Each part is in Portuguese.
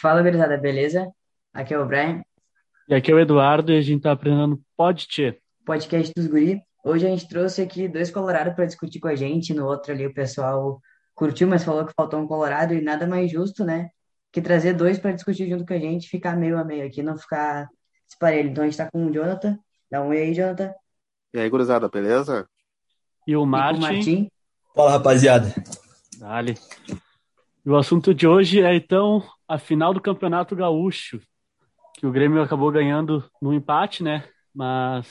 Fala, gurizada, beleza? Aqui é o Brian, E aqui é o Eduardo e a gente tá aprendendo Pode Tchê. podcast dos Guri. Hoje a gente trouxe aqui dois colorados para discutir com a gente. No outro ali o pessoal curtiu, mas falou que faltou um colorado e nada mais justo, né? Que trazer dois para discutir junto com a gente, ficar meio a meio aqui, não ficar esparelho. Então a gente tá com o Jonathan. Dá um oi aí, Jonathan. E aí, gurizada, beleza? E o E com o Martin. Fala, rapaziada. dale. E o assunto de hoje é então a final do Campeonato Gaúcho, que o Grêmio acabou ganhando no empate, né? Mas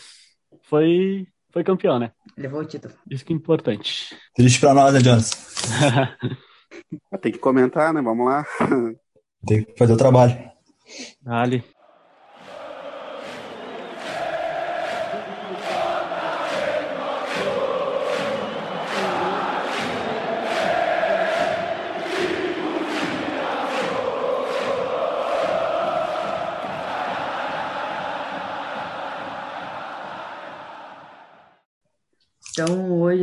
foi foi campeão, né? Levou o título. Isso que é importante. Triste pra nós, né, Jonas? Ah, Tem que comentar, né? Vamos lá. Tem que fazer o trabalho. Dale.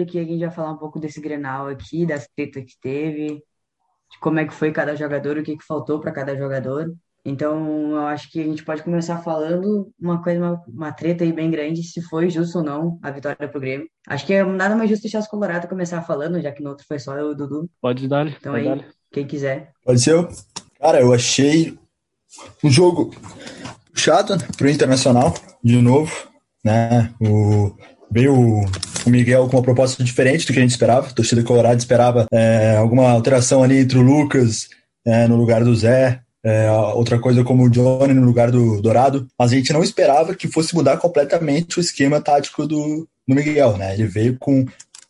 Aqui a gente vai falar um pouco desse Grenal aqui, das tretas que teve, de como é que foi cada jogador, o que que faltou para cada jogador. Então, eu acho que a gente pode começar falando uma coisa, uma, uma treta aí bem grande, se foi justo ou não a vitória pro Grêmio. Acho que é nada mais justo deixar os Colorados começar falando, já que no outro foi só eu e o Dudu. Pode dar, Então pode aí, dar. quem quiser. Pode ser? eu? Cara, eu achei um jogo chato pro Internacional, de novo, né? O, veio o, Miguel com uma proposta diferente do que a gente esperava. A torcida colorada esperava é, alguma alteração ali entre o Lucas é, no lugar do Zé, é, outra coisa como o Johnny no lugar do Dourado, mas a gente não esperava que fosse mudar completamente o esquema tático do, do Miguel, né? Ele veio com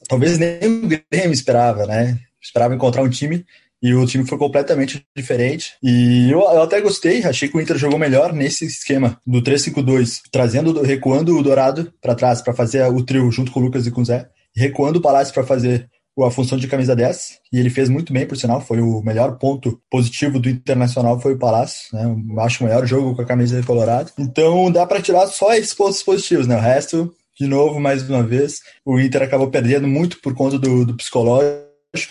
talvez nem o Grêmio esperava, né? Esperava encontrar um time e o time foi completamente diferente. E eu, eu até gostei, achei que o Inter jogou melhor nesse esquema do 3-5-2, trazendo, recuando o Dourado para trás para fazer o trio junto com o Lucas e com o Zé, recuando o Palácio para fazer a função de camisa 10, e ele fez muito bem, por sinal, foi o melhor ponto positivo do Internacional, foi o Palácio, né? Eu acho o melhor jogo com a camisa de Colorado. Então dá para tirar só esses pontos positivos, né? O resto, de novo, mais uma vez, o Inter acabou perdendo muito por conta do, do psicológico,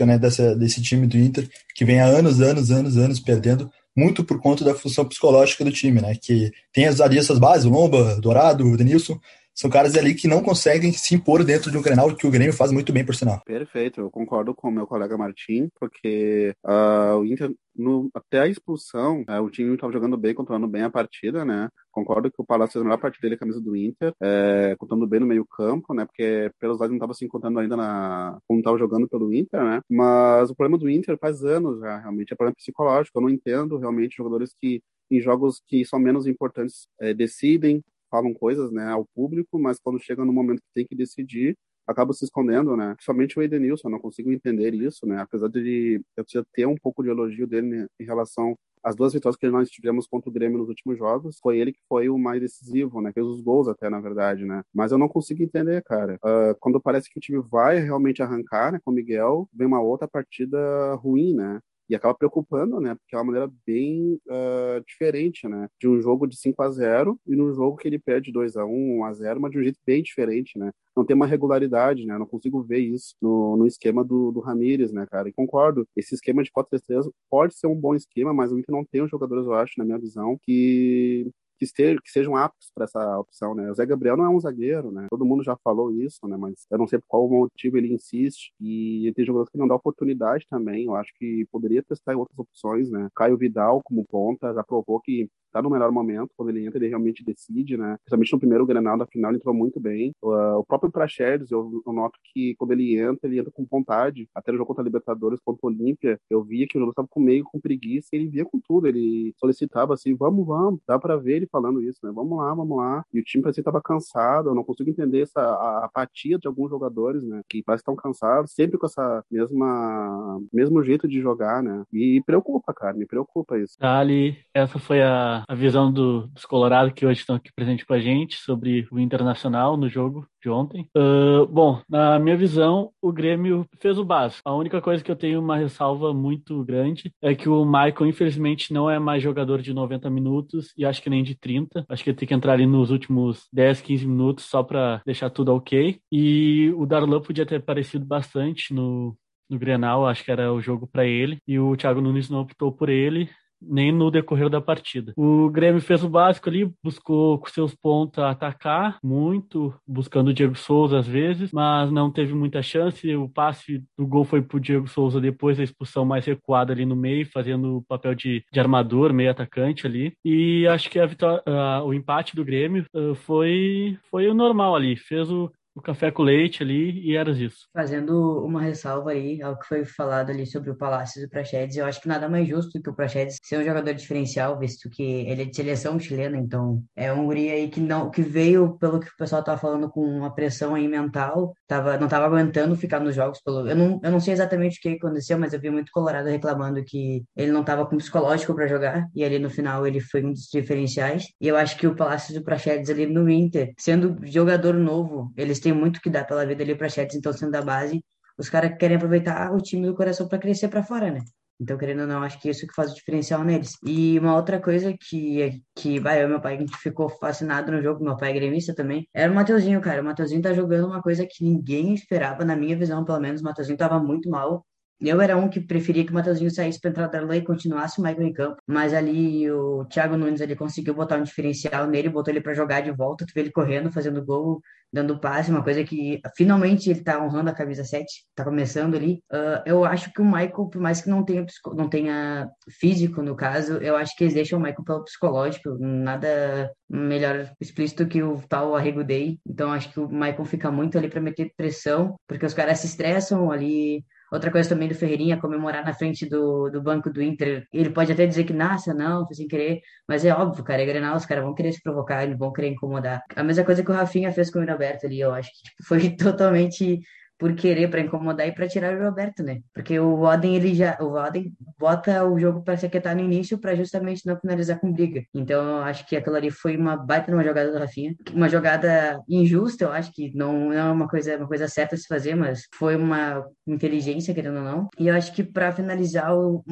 né? Dessa, desse time do Inter, que vem há anos, anos, anos, anos perdendo, muito por conta da função psicológica do time, né? Que tem as ali essas bases, o Lomba, Dourado, o Denilson, são caras ali que não conseguem se impor dentro de um Grenal, que o Grêmio faz muito bem, por sinal. Perfeito, eu concordo com o meu colega Martim, porque ah, o Inter, no- até a expulsão, ah, o time estava jogando bem, controlando bem a partida, né? Concordo que o Palácio fez a melhor partida dele, camisa do Inter, é, contando bem no meio campo, né? Porque pelos lados não estava se encontrando ainda na, como estava jogando pelo Inter, né? Mas o problema do Inter faz anos já, realmente, é problema psicológico. Eu não entendo realmente jogadores que em jogos que são menos importantes eh, decidem, falam coisas, né, ao público, mas quando chega no momento que tem que decidir, acaba se escondendo, né? Principalmente o Edenilson, eu não consigo entender isso, né? Apesar de eu ter um pouco de elogio dele né, em relação às duas vitórias que nós tivemos contra o Grêmio nos últimos jogos, foi ele que foi o mais decisivo, né? Fez os gols até, na verdade, né? Mas eu não consigo entender, cara. Ah, quando parece que o time vai realmente arrancar, né, com o Miguel, vem uma outra partida ruim, né? E acaba preocupando, né? Porque é uma maneira bem ah, diferente, né? De um jogo de 5 a 0 e num jogo que ele perde 2 a 1 1 a 0 mas de um jeito bem diferente, né? Não tem uma regularidade, né? Eu não consigo ver isso no, no esquema do, do Ramires, né, cara? E concordo, esse esquema de 4-3-3 pode ser um bom esquema, mas o Inter não tem os jogadores, eu acho, na minha visão, que que, estejam, que sejam aptos para essa opção, né? O Zé Gabriel não é um zagueiro, né? Todo mundo já falou isso, né? Mas eu não sei por qual motivo ele insiste. E tem jogadores que não dá oportunidade também. Eu acho que poderia testar em outras opções, né? Caio Vidal como ponta já provou que tá no melhor momento, quando ele entra, ele realmente decide, né? Principalmente no primeiro Grenal da final, ele entrou muito bem. O próprio Praxedes, eu, noto que quando ele entra, ele entra com vontade. Até no jogo contra a Libertadores, contra o Olímpia, eu via que o jogador estava com meio com preguiça ele via com tudo. Ele solicitava assim, vamos, vamos. Dá para ver ele falando isso, né? Vamos lá, vamos lá. E o time parecia que estava cansado. Eu não consigo entender essa a apatia de alguns jogadores, né? Que parece que estão cansados, sempre com essa mesma mesmo jeito de jogar, né? E preocupa, cara, me preocupa isso. Ali, essa foi a, a visão do, dos Colorado que hoje estão aqui presente com a gente sobre o Internacional no jogo de ontem. Uh, bom, na minha visão, o Grêmio fez o básico. A única coisa que eu tenho uma ressalva muito grande é que o Michael, infelizmente, não é mais jogador de 90 minutos e acho que nem de 30. Acho que ele tem que entrar ali nos últimos 10, 15 minutos só para deixar tudo ok. E o Darlan podia ter aparecido bastante no, no Grenal, acho que era o jogo para ele. E o Thiago Nunes não optou por ele. Nem no decorrer da partida. O Grêmio fez o básico ali, buscou com seus pontos atacar muito, buscando o Diego Souza às vezes, mas não teve muita chance. O passe do gol foi pro Diego Souza depois da expulsão mais recuada ali no meio, fazendo o papel de, de armador, meio atacante ali. E acho que a vitória, uh, o empate do Grêmio uh, foi, foi o normal ali. Fez o, o café com leite ali e era isso. Fazendo uma ressalva aí ao que foi falado ali sobre o Palácio e o Praxedes, eu acho que nada mais justo que o Praxedes ser um jogador diferencial, visto que ele é de seleção chilena, então é um guri aí que não que veio pelo que o pessoal tava falando com uma pressão aí mental, tava não tava aguentando ficar nos jogos pelo eu não, eu não sei exatamente o que aconteceu, mas eu vi muito colorado reclamando que ele não tava com psicológico para jogar e ali no final ele foi um dos diferenciais. E eu acho que o Palácio do Praxedes ali no Inter, sendo jogador novo, eles tem muito que dar pela vida ali para Chats, então sendo da base, os caras querem aproveitar o time do coração para crescer para fora, né? Então, querendo ou não, acho que isso que faz o diferencial neles. E uma outra coisa que, que vai, eu meu pai, a gente ficou fascinado no jogo, meu pai é gremista também, era o Mateuzinho, cara. O Mateuzinho tá jogando uma coisa que ninguém esperava, na minha visão, pelo menos. O Mateuzinho tava muito mal. Eu era um que preferia que o Matheusinho saísse para entrar da e continuasse o Michael em campo, mas ali o Thiago Nunes ele conseguiu botar um diferencial nele, botou ele para jogar de volta, tu vê ele correndo, fazendo gol, dando passe, uma coisa que finalmente ele tá honrando a camisa 7, tá começando ali. Uh, eu acho que o Michael, por mais que não tenha, não tenha físico no caso, eu acho que eles deixam o Michael pelo psicológico, nada melhor explícito que o tal Arrego Day. Então acho que o Michael fica muito ali para meter pressão, porque os caras se estressam ali Outra coisa também do Ferreirinha, comemorar na frente do, do banco do Inter. Ele pode até dizer que, nasce, não, foi sem querer, mas é óbvio, cara, é Grenal, os caras vão querer se provocar, eles vão querer incomodar. A mesma coisa que o Rafinha fez com o Roberto ali, eu acho que tipo, foi totalmente por querer para incomodar e para tirar o Roberto, né? Porque o Odin ele já o Odin bota o jogo para se aquietar no início para justamente não finalizar com briga. Então eu acho que aquilo ali foi uma baita uma jogada do Rafinha, uma jogada injusta, eu acho que não, não é uma coisa uma coisa certa a se fazer, mas foi uma inteligência querendo ou não. E eu acho que para finalizar o,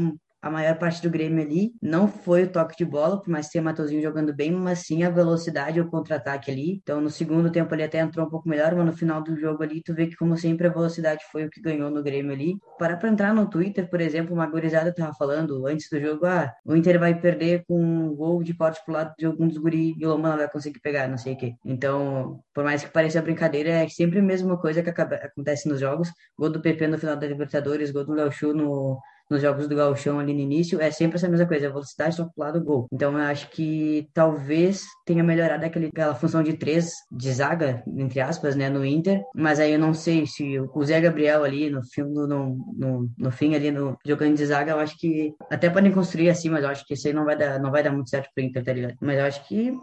a maior parte do Grêmio ali. Não foi o toque de bola, por mais o Matosinho jogando bem, mas sim a velocidade e o contra-ataque ali. Então, no segundo tempo ele até entrou um pouco melhor, mas no final do jogo ali, tu vê que, como sempre, a velocidade foi o que ganhou no Grêmio ali. Para pra entrar no Twitter, por exemplo, uma gurizada tava falando antes do jogo, ah, o Inter vai perder com um gol de corte pro lado de algum dos guri e o Loma não vai conseguir pegar, não sei o quê. Então, por mais que pareça brincadeira, é sempre a mesma coisa que acontece nos jogos. Gol do PP no final da Libertadores, gol do Léo no nos jogos do Gauchão ali no início, é sempre essa mesma coisa, a velocidade só pro lado do gol. Então eu acho que talvez tenha melhorado aquele, aquela função de três de zaga, entre aspas, né, no Inter, mas aí eu não sei se o Zé Gabriel ali no filme, no, no, no fim ali, no, jogando de zaga, eu acho que até podem construir assim, mas eu acho que isso aí não vai dar, não vai dar muito certo pro Inter, tá ligado? Mas eu acho que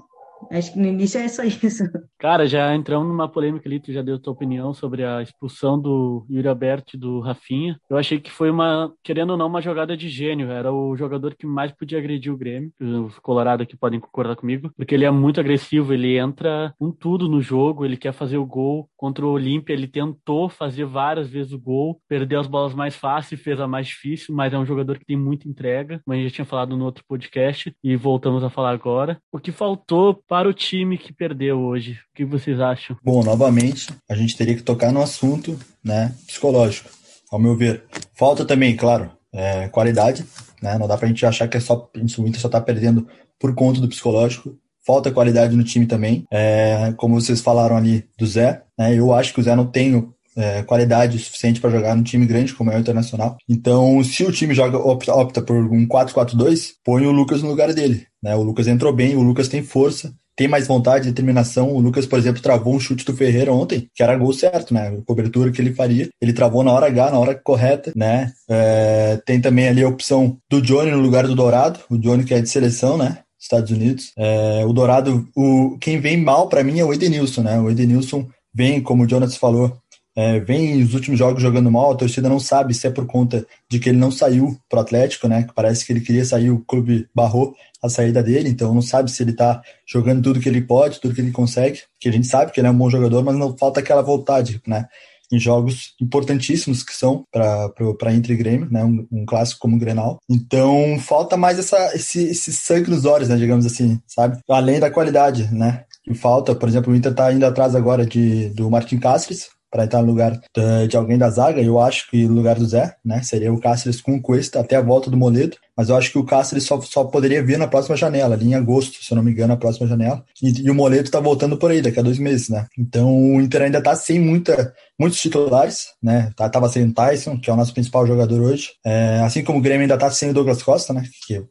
Acho que no início é só isso. Cara, já entramos numa polêmica ali, tu já deu tua opinião sobre a expulsão do Yuri Alberto do Rafinha. Eu achei que foi uma, querendo ou não, uma jogada de gênio. Era o jogador que mais podia agredir o Grêmio. Os Colorado aqui podem concordar comigo, porque ele é muito agressivo, ele entra com tudo no jogo, ele quer fazer o gol. Contra o Olímpia, ele tentou fazer várias vezes o gol, perdeu as bolas mais fáceis, fez a mais difícil, mas é um jogador que tem muita entrega. Mas a gente já tinha falado no outro podcast e voltamos a falar agora. O que faltou para o time que perdeu hoje? O que vocês acham? Bom, novamente, a gente teria que tocar no assunto né, psicológico, ao meu ver. Falta também, claro, é, qualidade. Né? Não dá para a gente achar que é só, o Inter só está perdendo por conta do psicológico. Falta qualidade no time também. É, como vocês falaram ali do Zé, né? eu acho que o Zé não tem é, qualidade suficiente para jogar num time grande como é o Internacional. Então, se o time joga opta, opta por um 4-4-2, põe o Lucas no lugar dele. Né? O Lucas entrou bem, o Lucas tem força, tem mais vontade, determinação. O Lucas, por exemplo, travou um chute do Ferreira ontem, que era gol certo, né? A cobertura que ele faria. Ele travou na hora H, na hora correta, né? É, tem também ali a opção do Johnny no lugar do Dourado. O Johnny que é de seleção, né? Estados Unidos. É, o Dourado, o, quem vem mal para mim é o Edenilson, né? O Edenilson vem, como o Jonas falou, é, vem os últimos jogos jogando mal, a torcida não sabe se é por conta de que ele não saiu pro Atlético, né? Que parece que ele queria sair, o clube barrou a saída dele, então não sabe se ele tá jogando tudo que ele pode, tudo que ele consegue, que a gente sabe que ele é um bom jogador, mas não falta aquela vontade, né? Em jogos importantíssimos que são para Inter e Grêmio, né? Um, um, clássico como o Grenal. Então falta mais essa, esse, esse sangue nos olhos, né? Digamos assim, sabe? Além da qualidade, né? Que falta, por exemplo, o Inter tá indo atrás agora de, do Martin Cáceres, para estar no lugar de, de, alguém da zaga. Eu acho que no lugar do Zé, né? Seria o Cáceres com o Cuesta até a volta do Moledo. Mas eu acho que o Cáceres só, só poderia vir na próxima janela, ali em agosto, se eu não me engano, na próxima janela. E, e o Moledo tá voltando por aí, daqui a dois meses, né? Então o Inter ainda tá sem muita, muitos titulares, né? Tá, tava sem o Tyson, que é o nosso principal jogador hoje. É, assim como o Grêmio ainda tá sem o Douglas Costa, né? Que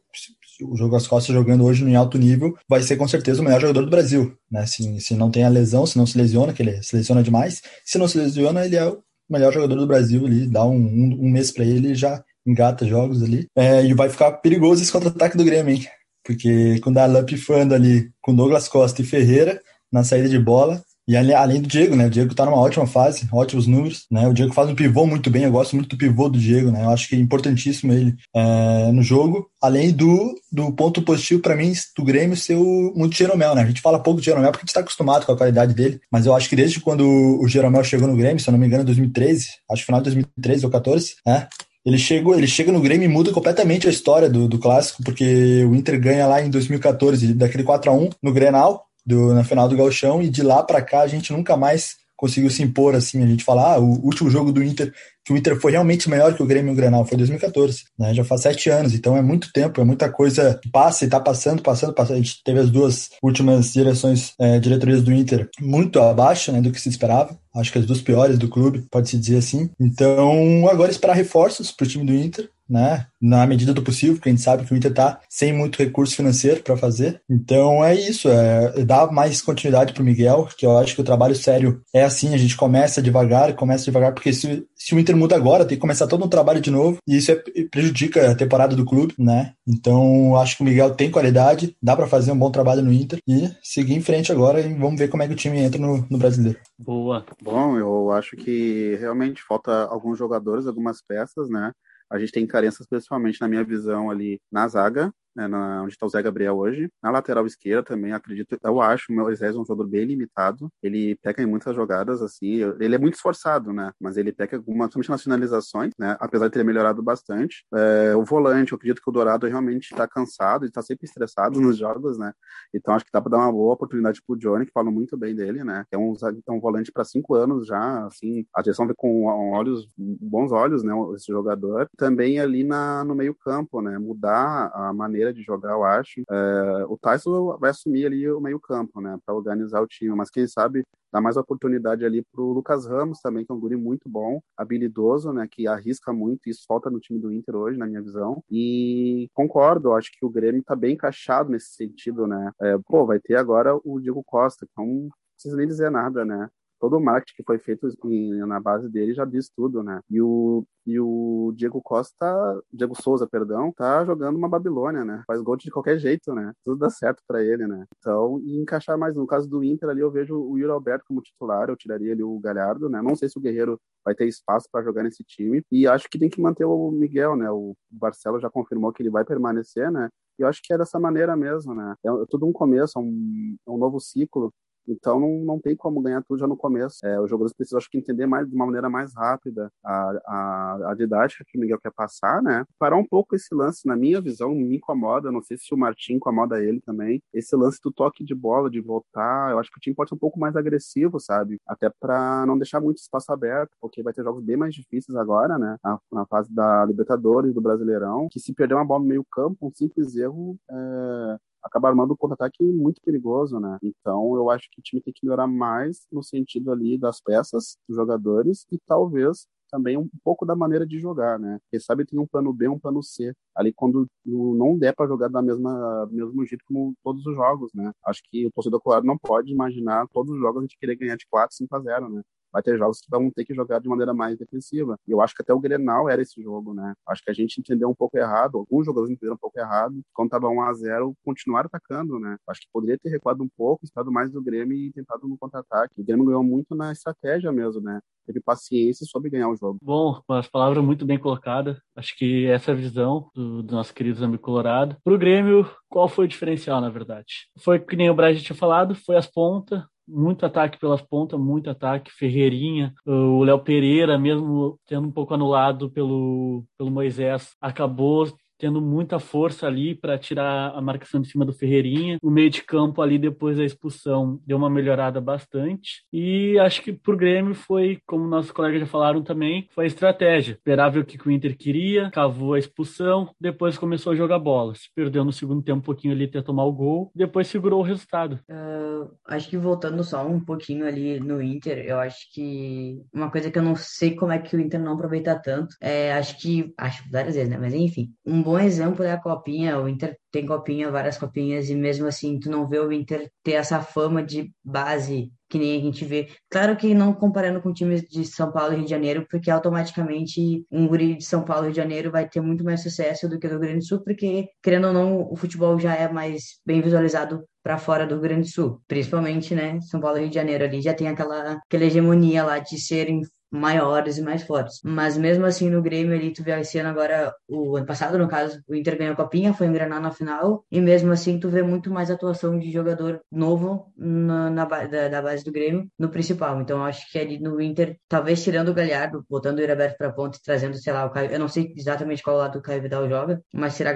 o Douglas Costa jogando hoje em alto nível vai ser com certeza o melhor jogador do Brasil, né? Se, se não tem a lesão, se não se lesiona, que ele se lesiona demais, se não se lesiona, ele é o melhor jogador do Brasil ali, dá um, um, um mês para ele já engata jogos ali. É, e vai ficar perigoso esse contra-ataque do Grêmio, hein? Porque com o Darlan pifando ali com Douglas Costa e Ferreira na saída de bola, e além do Diego, né? O Diego tá numa ótima fase, ótimos números, né? O Diego faz um pivô muito bem, eu gosto muito do pivô do Diego, né? Eu acho que é importantíssimo ele é, no jogo. Além do, do ponto positivo para mim do Grêmio ser o, muito Jeromel, né? A gente fala pouco de Jeromel porque a gente tá acostumado com a qualidade dele, mas eu acho que desde quando o Jeromel chegou no Grêmio, se eu não me engano, em 2013, acho que final de 2013 ou 14, né? Ele, chegou, ele chega no Grêmio e muda completamente a história do, do clássico, porque o Inter ganha lá em 2014, daquele 4 a 1 no Grenal, do, na final do Galchão e de lá para cá a gente nunca mais conseguiu se impor assim. A gente fala, ah, o último jogo do Inter, que o Inter foi realmente melhor que o Grêmio e o Grenal, foi 2014, né? Já faz sete anos, então é muito tempo, é muita coisa que passa e tá passando, passando, passando. A gente teve as duas últimas direções, é, diretorias do Inter muito abaixo, né, do que se esperava. Acho que as duas piores do clube, pode-se dizer assim. Então, agora esperar reforços para o time do Inter, né? Na medida do possível, porque a gente sabe que o Inter tá sem muito recurso financeiro para fazer. Então é isso, é, dar mais continuidade para o Miguel, que eu acho que o trabalho sério é assim, a gente começa devagar, começa devagar, porque se, se o Inter muda agora, tem que começar todo um trabalho de novo, e isso é, prejudica a temporada do clube, né? Então acho que o Miguel tem qualidade, dá para fazer um bom trabalho no Inter e seguir em frente agora e vamos ver como é que o time entra no, no brasileiro. Boa. Bom, eu acho que realmente falta alguns jogadores, algumas peças, né? A gente tem carências, principalmente na minha visão ali na zaga, né, na, onde está o Zé Gabriel hoje. Na lateral esquerda também, acredito, eu acho o Moisés um jogador bem limitado. Ele peca em muitas jogadas, assim, ele é muito esforçado, né? Mas ele peca algumas, principalmente nas finalizações, né? Apesar de ter melhorado bastante. É, o volante, eu acredito que o Dourado realmente está cansado e está sempre estressado nos jogos, né? Então acho que dá para dar uma boa oportunidade pro Johnny, que fala muito bem dele, né? É um, é um volante para cinco anos já, assim, a direção vê com olhos, bons olhos, né? Esse jogador. Também ali na, no meio campo, né? Mudar a maneira de jogar, eu acho. É, o Tyson vai assumir ali o meio-campo, né, para organizar o time, mas quem sabe dá mais oportunidade ali para o Lucas Ramos também, que é um guri muito bom, habilidoso, né, que arrisca muito, isso falta no time do Inter hoje, na minha visão. E concordo, acho que o Grêmio está bem encaixado nesse sentido, né. É, pô, vai ter agora o Diego Costa, então não precisa nem dizer nada, né todo o marketing que foi feito em, na base dele já diz tudo, né? E o, e o Diego Costa, Diego Souza, perdão, tá jogando uma Babilônia, né? Faz gol de qualquer jeito, né? Tudo dá certo para ele, né? Então, e encaixar mais. No caso do Inter ali, eu vejo o Yuri Alberto como titular, eu tiraria ali o Galhardo, né? Não sei se o Guerreiro vai ter espaço para jogar nesse time. E acho que tem que manter o Miguel, né? O Barcelo já confirmou que ele vai permanecer, né? E eu acho que é dessa maneira mesmo, né? É, é tudo um começo, é um, é um novo ciclo. Então não, não tem como ganhar tudo já no começo. É, os jogadores precisam, acho que, entender mais de uma maneira mais rápida a, a, a didática que o Miguel quer passar, né? Parar um pouco esse lance, na minha visão, me incomoda. Não sei se o Martim incomoda ele também. Esse lance do toque de bola, de voltar, eu acho que o time pode ser um pouco mais agressivo, sabe? Até para não deixar muito espaço aberto, porque vai ter jogos bem mais difíceis agora, né? Na, na fase da Libertadores, do Brasileirão, que se perder uma bola no meio campo, um simples erro é, acaba armando um contra-ataque muito perigoso, né? Então eu acho que o time tem que melhorar mais no sentido ali das peças dos jogadores e talvez também um pouco da maneira de jogar, né? Quem sabe tem um plano B, um plano C. Ali quando não der para jogar da mesma mesmo jeito como todos os jogos, né? Acho que o torcedor colorado não pode imaginar todos os jogos a gente querer ganhar de 4, 5 a 0, né? Vai ter jogos que vão ter que jogar de maneira mais defensiva. E eu acho que até o Grenal era esse jogo, né? Acho que a gente entendeu um pouco errado, alguns jogadores entenderam um pouco errado. Quando tava 1 a 0 continuaram atacando, né? Acho que poderia ter recuado um pouco, esperado mais do Grêmio e tentado no contra-ataque. O Grêmio ganhou muito na estratégia mesmo, né? Teve paciência e soube ganhar o jogo. Bom, as palavras muito bem colocadas. Acho que essa é a visão do, do nosso querido amigo Colorado. Pro Grêmio, qual foi o diferencial, na verdade? Foi que nem o Brian tinha falado, foi as pontas, muito ataque pelas pontas, muito ataque. Ferreirinha, o Léo Pereira, mesmo tendo um pouco anulado pelo, pelo Moisés, acabou tendo muita força ali para tirar a marcação de cima do Ferreirinha. O meio de campo ali depois da expulsão deu uma melhorada bastante e acho que pro Grêmio foi, como nossos colegas já falaram também, foi a estratégia. Esperava o que o Inter queria, cavou a expulsão, depois começou a jogar bola. Se perdeu no segundo tempo um pouquinho ali até tomar o gol, depois segurou o resultado. Uh, acho que voltando só um pouquinho ali no Inter, eu acho que uma coisa que eu não sei como é que o Inter não aproveita tanto, é, acho que, acho várias vezes, né? Mas enfim, um bom exemplo é a Copinha. O Inter tem Copinha, várias Copinhas, e mesmo assim tu não vê o Inter ter essa fama de base que nem a gente vê. Claro que não comparando com times de São Paulo e Rio de Janeiro, porque automaticamente um guri de São Paulo e Rio de Janeiro vai ter muito mais sucesso do que do Grande Sul, porque, querendo ou não, o futebol já é mais bem visualizado para fora do Grande Sul. Principalmente, né, São Paulo e Rio de Janeiro ali já tem aquela, aquela hegemonia lá de serem maiores e mais fortes. Mas mesmo assim, no Grêmio ali, tu vê esse ano agora, o ano passado, no caso, o Inter ganhou a Copinha, foi engrenar na final, e mesmo assim tu vê muito mais atuação de jogador novo na, na da, da, base do Grêmio no principal. Então acho que ali no Inter, talvez tirando o Galhardo, botando o Iraberto pra ponta e trazendo, sei lá, o Caio, eu não sei exatamente qual lado o Caio Vidal joga, mas tirar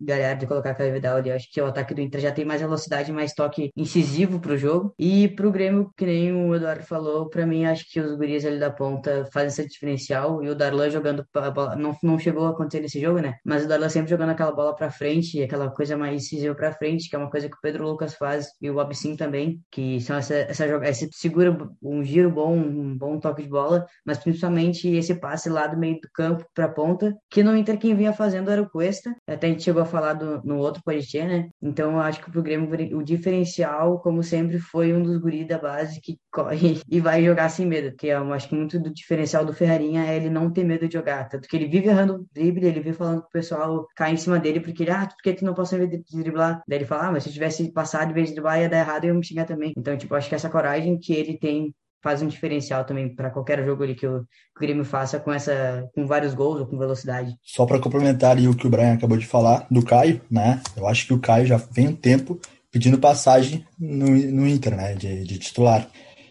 Galhardo e colocar Caio Vidal ali, acho que o ataque do Inter já tem mais velocidade, mais toque incisivo pro jogo. E pro Grêmio, que nem o Eduardo falou, pra mim acho que os guris ali da ponta ponta faz esse diferencial e o Darlan jogando a bola, não, não chegou a acontecer nesse jogo, né? Mas o Darlan sempre jogando aquela bola para frente, aquela coisa mais incisiva para frente, que é uma coisa que o Pedro Lucas faz e o Absin também, que são essa, essa jogada, esse segura um giro bom, um bom toque de bola, mas principalmente esse passe lá do meio do campo para ponta, que no Inter quem vinha fazendo era o Cuesta, até a gente chegou a falar do, no outro podcast, né? Então eu acho que pro Grêmio o diferencial, como sempre, foi um dos guris da base que corre e vai jogar sem medo, que eu acho que muito do diferencial do Ferrarinha é ele não ter medo de jogar. Tanto que ele vive errando drible, ele vive falando pro pessoal cair em cima dele, porque ele, ah, por que tu não passa de driblar? Daí ele fala, ah, mas se eu tivesse passado de vez de driblar ia dar errado e eu me xingar também. Então, tipo, acho que essa coragem que ele tem faz um diferencial também para qualquer jogo ali que o, que o Grêmio faça com essa com vários gols ou com velocidade. Só para complementar o que o Brian acabou de falar do Caio, né? Eu acho que o Caio já vem um tempo pedindo passagem no, no Inter, né, de, de titular.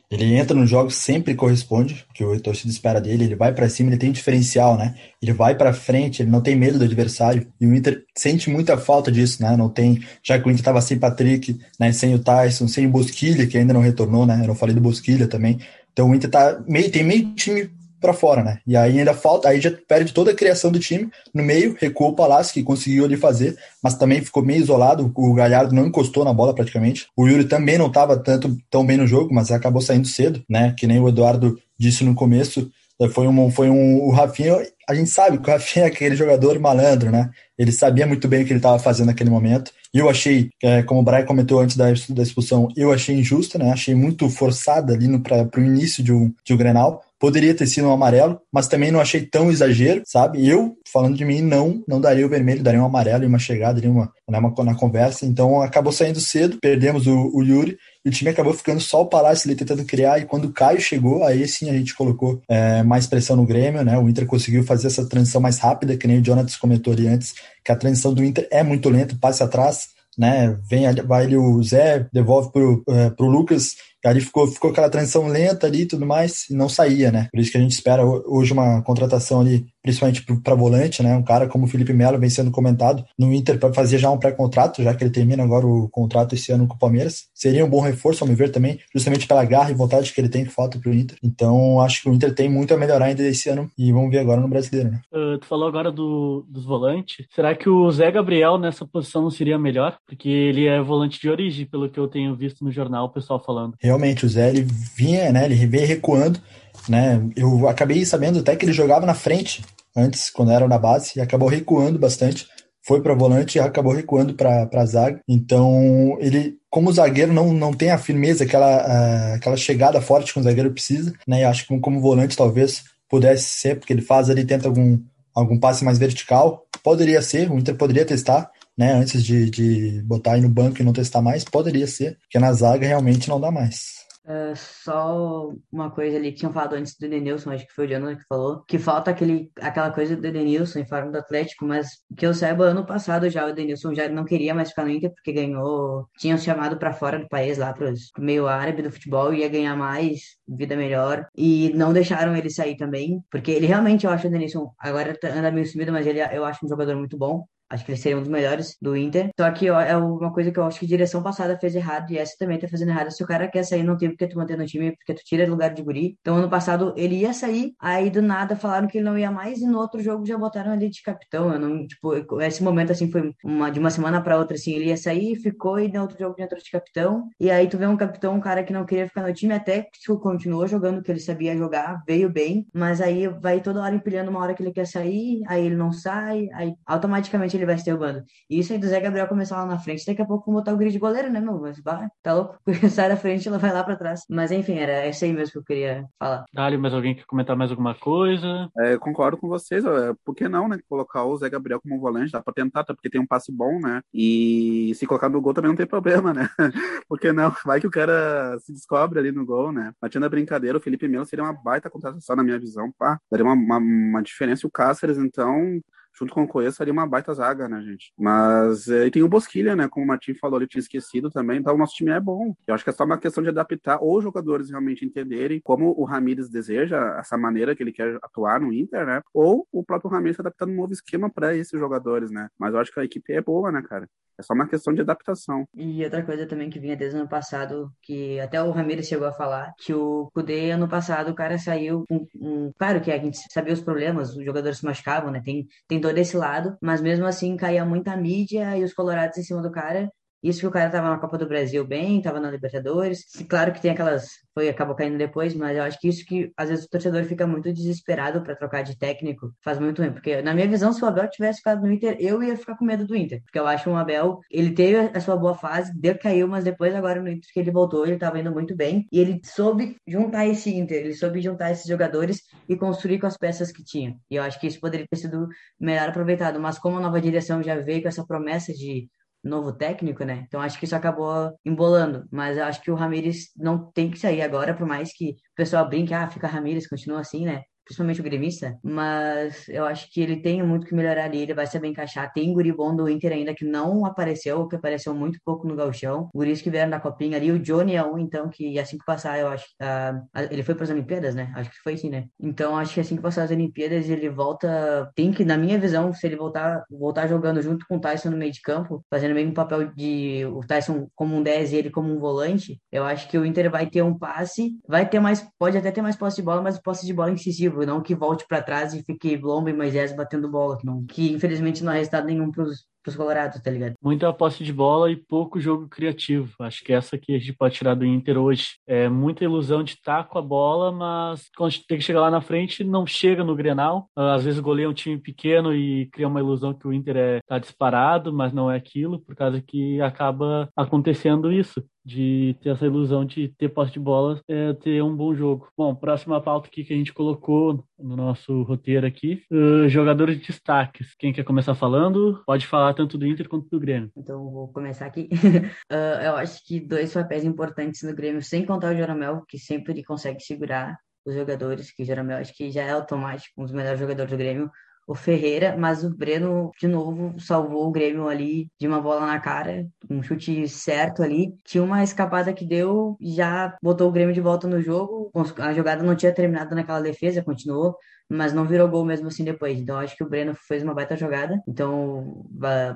Ele entra nos jogos, sempre corresponde, que o torcida espera dele, ele vai para cima, ele tem um diferencial, né? Ele vai para frente, ele não tem medo do adversário. E o Inter sente muita falta disso, né? Não tem, já que o Inter estava sem Patrick, né, sem o Tyson, sem o Bosquilha, que ainda não retornou, né? Eu não falei do Bosquilha também. Então o Inter tá meio, tem meio time para fora, né? E aí ainda falta, aí já perde toda a criação do time. No meio, recua o Palácio, que conseguiu ali fazer, mas também ficou meio isolado. O Galhardo não encostou na bola praticamente. O Yuri também não estava tanto tão bem no jogo, mas acabou saindo cedo, né? Que nem o Eduardo disse no começo. Foi um, foi um. O Rafinha, a gente sabe que o Rafinha é aquele jogador malandro, né? Ele sabia muito bem o que ele estava fazendo naquele momento. Eu achei, é, como o Brian comentou antes da, da expulsão, eu achei injusta, né? Achei muito forçada ali para o início de um, de um Grenal. Poderia ter sido um amarelo, mas também não achei tão exagero, sabe? Eu, falando de mim, não não daria o vermelho, daria um amarelo e uma chegada ali uma, né, uma, na conversa. Então acabou saindo cedo, perdemos o, o Yuri e o time acabou ficando só o Palácio ali tentando criar. E quando o Caio chegou, aí sim a gente colocou é, mais pressão no Grêmio, né? O Inter conseguiu fazer essa transição mais rápida, que nem o Jonathan comentou ali antes, que a transição do Inter é muito lenta, passe atrás, né? Vem, vai ali o Zé, devolve pro, é, pro Lucas ali ficou, ficou aquela transição lenta ali e tudo mais, e não saía, né? Por isso que a gente espera hoje uma contratação ali, principalmente para volante, né? Um cara como o Felipe Melo vem sendo comentado no Inter para fazer já um pré-contrato, já que ele termina agora o contrato esse ano com o Palmeiras. Seria um bom reforço, ao me ver, também, justamente pela garra e vontade que ele tem que falta pro Inter. Então, acho que o Inter tem muito a melhorar ainda esse ano e vamos ver agora no brasileiro, né? Uh, tu falou agora do, dos volantes. Será que o Zé Gabriel nessa posição não seria melhor? Porque ele é volante de origem, pelo que eu tenho visto no jornal, o pessoal falando. Realmente o Zé ele vinha, né? Ele veio recuando, né? Eu acabei sabendo até que ele jogava na frente antes, quando era na base, e acabou recuando bastante. Foi para volante e acabou recuando para a zaga. Então, ele, como zagueiro, não, não tem a firmeza, aquela, aquela chegada forte que o zagueiro precisa, né? E acho que como volante talvez pudesse ser, porque ele faz ali, tenta algum, algum passe mais vertical. Poderia ser, o Inter poderia testar, né, antes de, de botar aí no banco e não testar mais, poderia ser, porque na zaga realmente não dá mais. Uh, só uma coisa ali que tinham falado antes do Edenilson, acho que foi o Jonathan que falou, que falta aquele, aquela coisa do Edenilson em forma do Atlético, mas que eu saiba, ano passado já o Edenilson já não queria mais ficar no Inter, porque ganhou, tinham chamado para fora do país, lá para os meio árabe do futebol, ia ganhar mais, vida melhor, e não deixaram ele sair também, porque ele realmente, eu acho o Edenilson, agora tá, anda meio sumido, mas ele, eu acho um jogador muito bom, Acho que ele seria um dos melhores do Inter. Só que ó, é uma coisa que eu acho que a direção passada fez errado e essa também tá fazendo errado. Se o cara quer sair, não tem porque tu manter no time, porque tu tira lugar de guri. Então, ano passado ele ia sair, aí do nada falaram que ele não ia mais e no outro jogo já botaram ele de capitão. Eu não, tipo, esse momento assim foi uma, de uma semana para outra assim, ele ia sair, ficou e no outro jogo já entrou de capitão. E aí tu vê um capitão, um cara que não queria ficar no time, até que continuou jogando que ele sabia jogar, veio bem, mas aí vai toda hora empilhando uma hora que ele quer sair, aí ele não sai, aí automaticamente ele vai se derrubando. E isso aí do Zé Gabriel começar lá na frente, daqui a pouco botar o grid de goleiro, né, meu? Mas vai, tá louco? Sai da frente, ela vai lá para trás. Mas enfim, era esse aí mesmo que eu queria falar. Dali, mais alguém quer comentar mais alguma coisa? É, concordo com vocês, é, por que não, né? Colocar o Zé Gabriel como volante, dá pra tentar, até porque tem um passe bom, né? E se colocar no gol também não tem problema, né? por que não? Vai que o cara se descobre ali no gol, né? Mas a brincadeira, o Felipe Melo seria uma baita contratação na minha visão, pá. Daria uma, uma, uma diferença. E o Cáceres, então, junto com o Coelho, seria uma baita zaga, né, gente? Mas é, e tem o Bosquilha, né? Como o Martin falou, ele tinha esquecido também. Então, o nosso time é bom. Eu acho que é só uma questão de adaptar ou os jogadores realmente entenderem como o Ramires deseja, essa maneira que ele quer atuar no Inter, né? Ou o próprio Ramires adaptando um novo esquema para esses jogadores, né? Mas eu acho que a equipe é boa, né, cara? É só uma questão de adaptação. E outra coisa também que vinha desde o ano passado, que até o Ramires chegou a falar, que o Kudê, ano passado, o cara saiu com um. Claro que a gente sabia os problemas, os jogadores se machucavam, né? Tem, tem todo esse lado, mas mesmo assim caía muita mídia e os colorados em cima do cara. Isso que o cara tava na Copa do Brasil bem, tava na Libertadores. Claro que tem aquelas. Foi, acabou caindo depois, mas eu acho que isso que às vezes o torcedor fica muito desesperado para trocar de técnico faz muito ruim. Porque, na minha visão, se o Abel tivesse ficado no Inter, eu ia ficar com medo do Inter. Porque eu acho que o Abel, ele teve a sua boa fase, decaiu, mas depois, agora no Inter que ele voltou, ele tava indo muito bem. E ele soube juntar esse Inter, ele soube juntar esses jogadores e construir com as peças que tinha. E eu acho que isso poderia ter sido melhor aproveitado. Mas como a nova direção já veio com essa promessa de novo técnico, né? Então acho que isso acabou embolando. Mas eu acho que o Ramires não tem que sair agora, por mais que o pessoal brinque, ah, fica Ramires, continua assim, né? Principalmente o gremista, mas eu acho que ele tem muito que melhorar ali, ele vai saber encaixar. Tem guri bom do Inter ainda que não apareceu, que apareceu muito pouco no gauchão. Guris que vieram da copinha ali, o Johnny é um, então, que assim que passar, eu acho, uh, ele foi para as Olimpíadas, né? Acho que foi assim, né? Então, acho que assim que passar as Olimpíadas, ele volta, tem que, na minha visão, se ele voltar, voltar jogando junto com o Tyson no meio de campo, fazendo meio um papel de o Tyson como um 10 e ele como um volante, eu acho que o Inter vai ter um passe, vai ter mais, pode até ter mais posse de bola, mas posse de bola incisivo não que volte para trás e fique Lomba e Moisés batendo bola, não, que infelizmente não é resultado nenhum pros, pros colorados, tá ligado? Muita posse de bola e pouco jogo criativo. Acho que essa que a gente pode tirar do Inter hoje. É muita ilusão de estar com a bola, mas quando tem que chegar lá na frente, não chega no Grenal. Às vezes goleia um time pequeno e cria uma ilusão que o Inter é, tá disparado, mas não é aquilo, por causa que acaba acontecendo isso de ter essa ilusão de ter posse de bola, é ter um bom jogo. Bom, próxima pauta aqui que a gente colocou no nosso roteiro aqui, uh, jogadores de destaques. Quem quer começar falando, pode falar tanto do Inter quanto do Grêmio. Então, vou começar aqui. uh, eu acho que dois papéis importantes no Grêmio, sem contar o Jeromel, que sempre consegue segurar os jogadores, que o Jeromel acho que já é automático um dos melhores jogadores do Grêmio, o Ferreira, mas o Breno, de novo, salvou o Grêmio ali de uma bola na cara, um chute certo ali. Tinha uma escapada que deu, já botou o Grêmio de volta no jogo. A jogada não tinha terminado naquela defesa, continuou, mas não virou gol mesmo assim depois. Então acho que o Breno fez uma baita jogada. Então